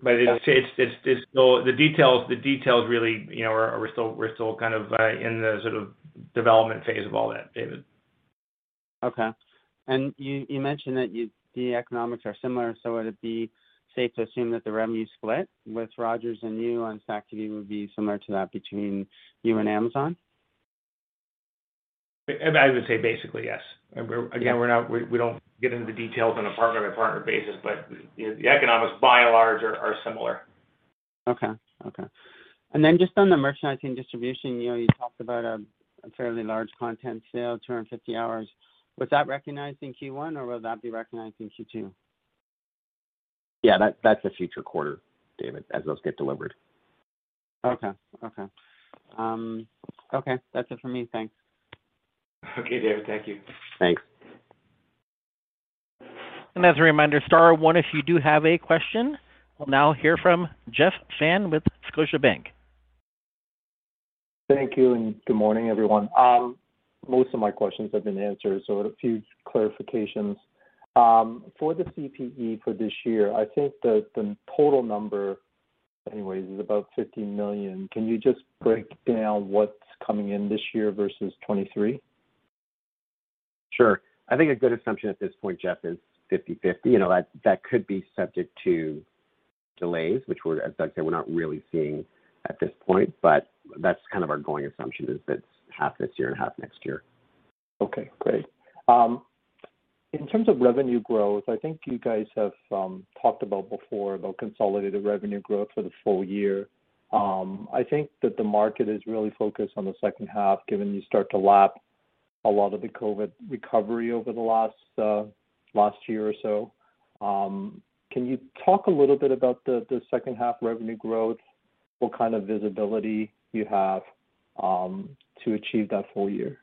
Speaker 2: But it's it's it's it's still the details the details really, you know, are we're still kind of uh, in the sort of development phase of all that, David.
Speaker 8: Okay. And you you mentioned that you the economics are similar, so would it be safe to assume that the revenue split with Rogers and you on STACKTV would be similar to that between you and Amazon?
Speaker 2: I would say basically, yes. Again, we're not, we don't get into the details on a partner-by-partner basis, but the economics by and large are similar.
Speaker 8: Okay. Okay. And then just on the merchandising distribution, you know, you talked about a fairly large content sale, 250 hours. Was that recognized in Q1 or will that be recognized in Q2?
Speaker 3: Yeah, that's a future quarter, David, as those get delivered.
Speaker 8: Okay. Okay. Um okay. That's it for me. Thanks.
Speaker 2: Okay, David. Thank you.
Speaker 3: Thanks.
Speaker 1: And as a reminder, star one if you do have a question. We'll now hear from Jeff Fan with Scotiabank.
Speaker 9: Thank you, and good morning, everyone. Um, most of my questions have been answered, so a few clarifications. Um, for the CPE for this year, I think the total number anyways is about 50 million. Can you just break down what's coming in this year versus 2023?
Speaker 3: Sure. I think a good assumption at this point, Jeff, is 50/50. You know, that that could be subject to delays, which we're, as Doug said, we're not really seeing at this point, but that's kind of our going assumption is that it's half this year and half next year.
Speaker 9: Okay, great. Um, in terms of revenue growth, I think you guys have um, talked about before about consolidated revenue growth for the full year. Um, I think that the market is really focused on the second half, given you start to lap a lot of the COVID recovery over the last uh last year or so. can you talk a little bit about the second half revenue growth? What kind of visibility you have to achieve that full year?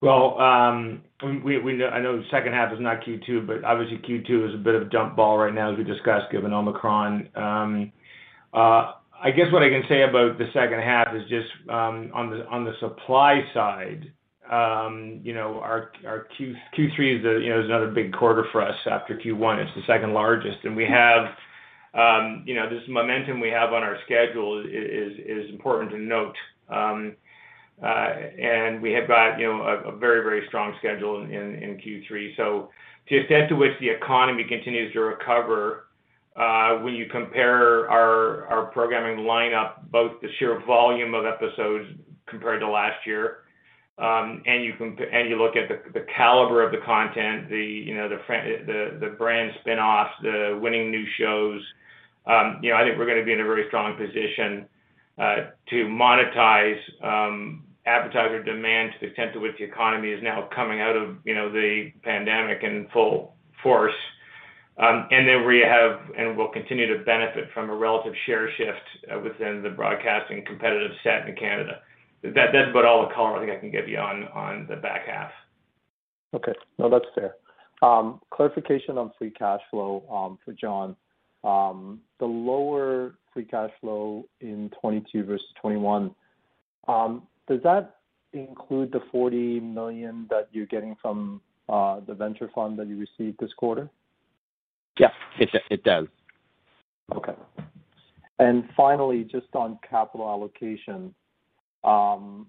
Speaker 2: Well, um we we know I know the second half is not Q2, but obviously Q2 is a bit of a jump ball right now, as we discussed, given Omicron. I guess what I can say about the second half is just um on the on the supply side, um, you know, our our Q3 is the you know is another big quarter for us after Q1. It's the second largest. And we have, um, you know, this momentum we have on our schedule is is important to note. Um, uh, and we have got, you know, a very very strong schedule in Q3. So, To the extent to which the economy continues to recover, Uh, when you compare our our programming lineup, both the sheer volume of episodes compared to last year, um and you comp and you look at the caliber of the content, the you know, the the brand spin-offs, the winning new shows, um, you know, I think we're gonna be in a very strong position uh, to monetize um, advertiser demand to the extent to which the economy is now coming out of, you know, the pandemic in full force. Um, then we have and will continue to benefit from a relative share shift uh, within the broadcasting competitive set in Canada. That's about all the color I think I can give you on on the back half.
Speaker 9: Okay. No, that's fair. Um, clarification on free cash flow um, for John. The lower free cash flow in 2022 versus 2021, does that include the 40 million that you're getting from uh, the venture fund that you received this quarter?
Speaker 3: Yeah, it does.
Speaker 9: Okay. And finally, just on capital allocation, Um,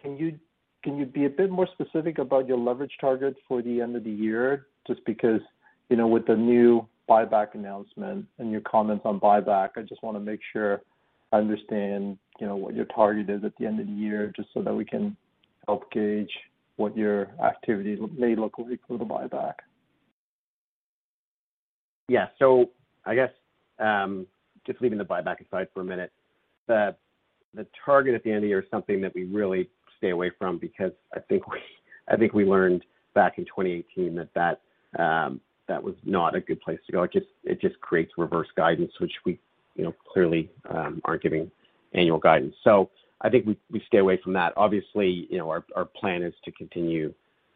Speaker 9: can you can you be a bit more specific about your leverage target for the end of the year? Just because, you know, with the new buyback announcement and your comments on buyback, I just wanna make sure I understand, you know, what your target is at the end of the year, just so that we can help gauge what your activity may look like for the buyback.
Speaker 3: Yeah. So I guess, um, just leaving the buyback aside for a minute, the the target at the end of the year is something that we really stay away from because I think we I think we learned back in 2018 that um that was not a good place to go. It just it just creates reverse guidance, which we, you know, clearly um, aren't giving annual guidance. So I think we we stay away from that. Obviously, you know, our plan is to continue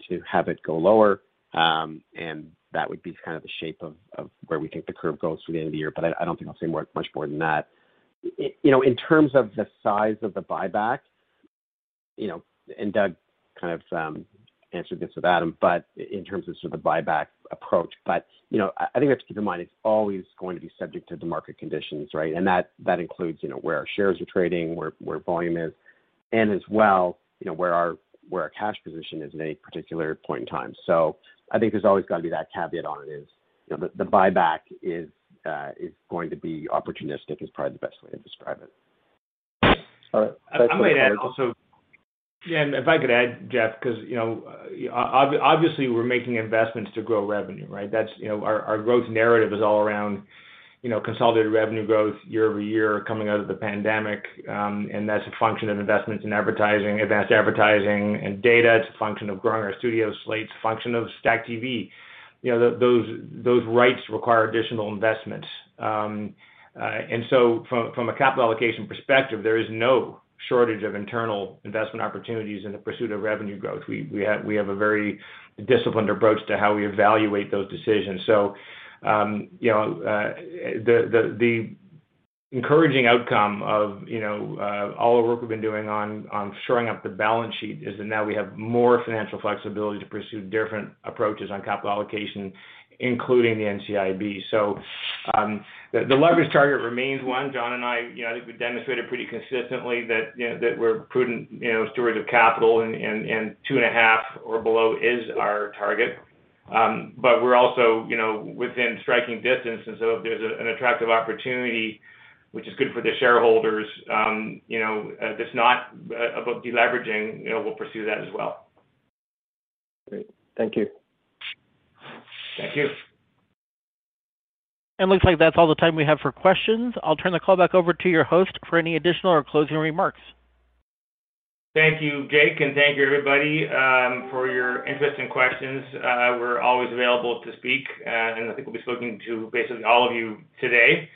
Speaker 3: to have it go lower, um, and that would be kind of the shape of of where we think the curve goes through the end of the year. But I don't think I'll say more, much more than that. You know, in terms of the size of the buyback, you know, and Doug kind of um, answered this with Adam, but in terms of sort of the buyback approach. But, you know, I think we have to keep in mind it's always going to be subject to the market conditions, right? And that that includes, you know, where our shares are trading, where where volume is, and as well, you know, where our where our cash position is at any particular point in time. I think there's always got to be that caveat on it is, you know, the buyback is uh, is going to be opportunistic, is probably the best way to describe it.
Speaker 9: All right.
Speaker 2: I might add also. Yeah, and if I could add, Jeff, because you know, obviously we're making investments to grow revenue, right? That's, you know, our growth narrative is all around, you know, consolidated revenue growth year-over-year coming out of the pandemic. Um and that's a function of investments in advertising, advanced advertising and data. It's a function of growing our studio slates, function of STACKTV. You know, those those rights require additional investments. And so from from a capital allocation perspective, there is no shortage of internal investment opportunities in the pursuit of revenue growth. We we have we have a very disciplined approach to how we evaluate those decisions. Um, you know, uh, the the encouraging outcome of, you know, uh, all the work we've been doing on shoring up the balance sheet is that now we have more financial flexibility to pursue different approaches on capital allocation, including the NCIB. So um the leverage target remains one. John and I, you know, I think we've demonstrated pretty consistently that, you know, that we're prudent, you know, stewards of capital and 2.5 or below is our target. Um, but we're also, you know, within striking distance, and so if there's an attractive opportunity which is good for the shareholders, um, you know, uh, that's not uh, about deleveraging, you know, we'll pursue that as well.
Speaker 9: Great. Thank you.
Speaker 2: Thank you.
Speaker 1: And looks like that's all the time we have for questions. I'll turn the call back over to your host for any additional or closing remarks.
Speaker 2: Thank you, Jake, and thank you, everybody, um, for your interest and questions. Uh, we're always available to speak, uh, and I think we'll be speaking to basically all of you today.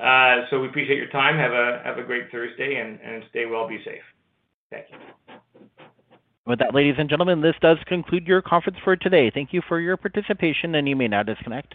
Speaker 2: Uh, so we appreciate your time. Have a have a great Thursday, and stay well, be safe. Thank you.
Speaker 1: With that, ladies and gentlemen, this does conclude your conference for today. Thank you for your participation, and you may now disconnect.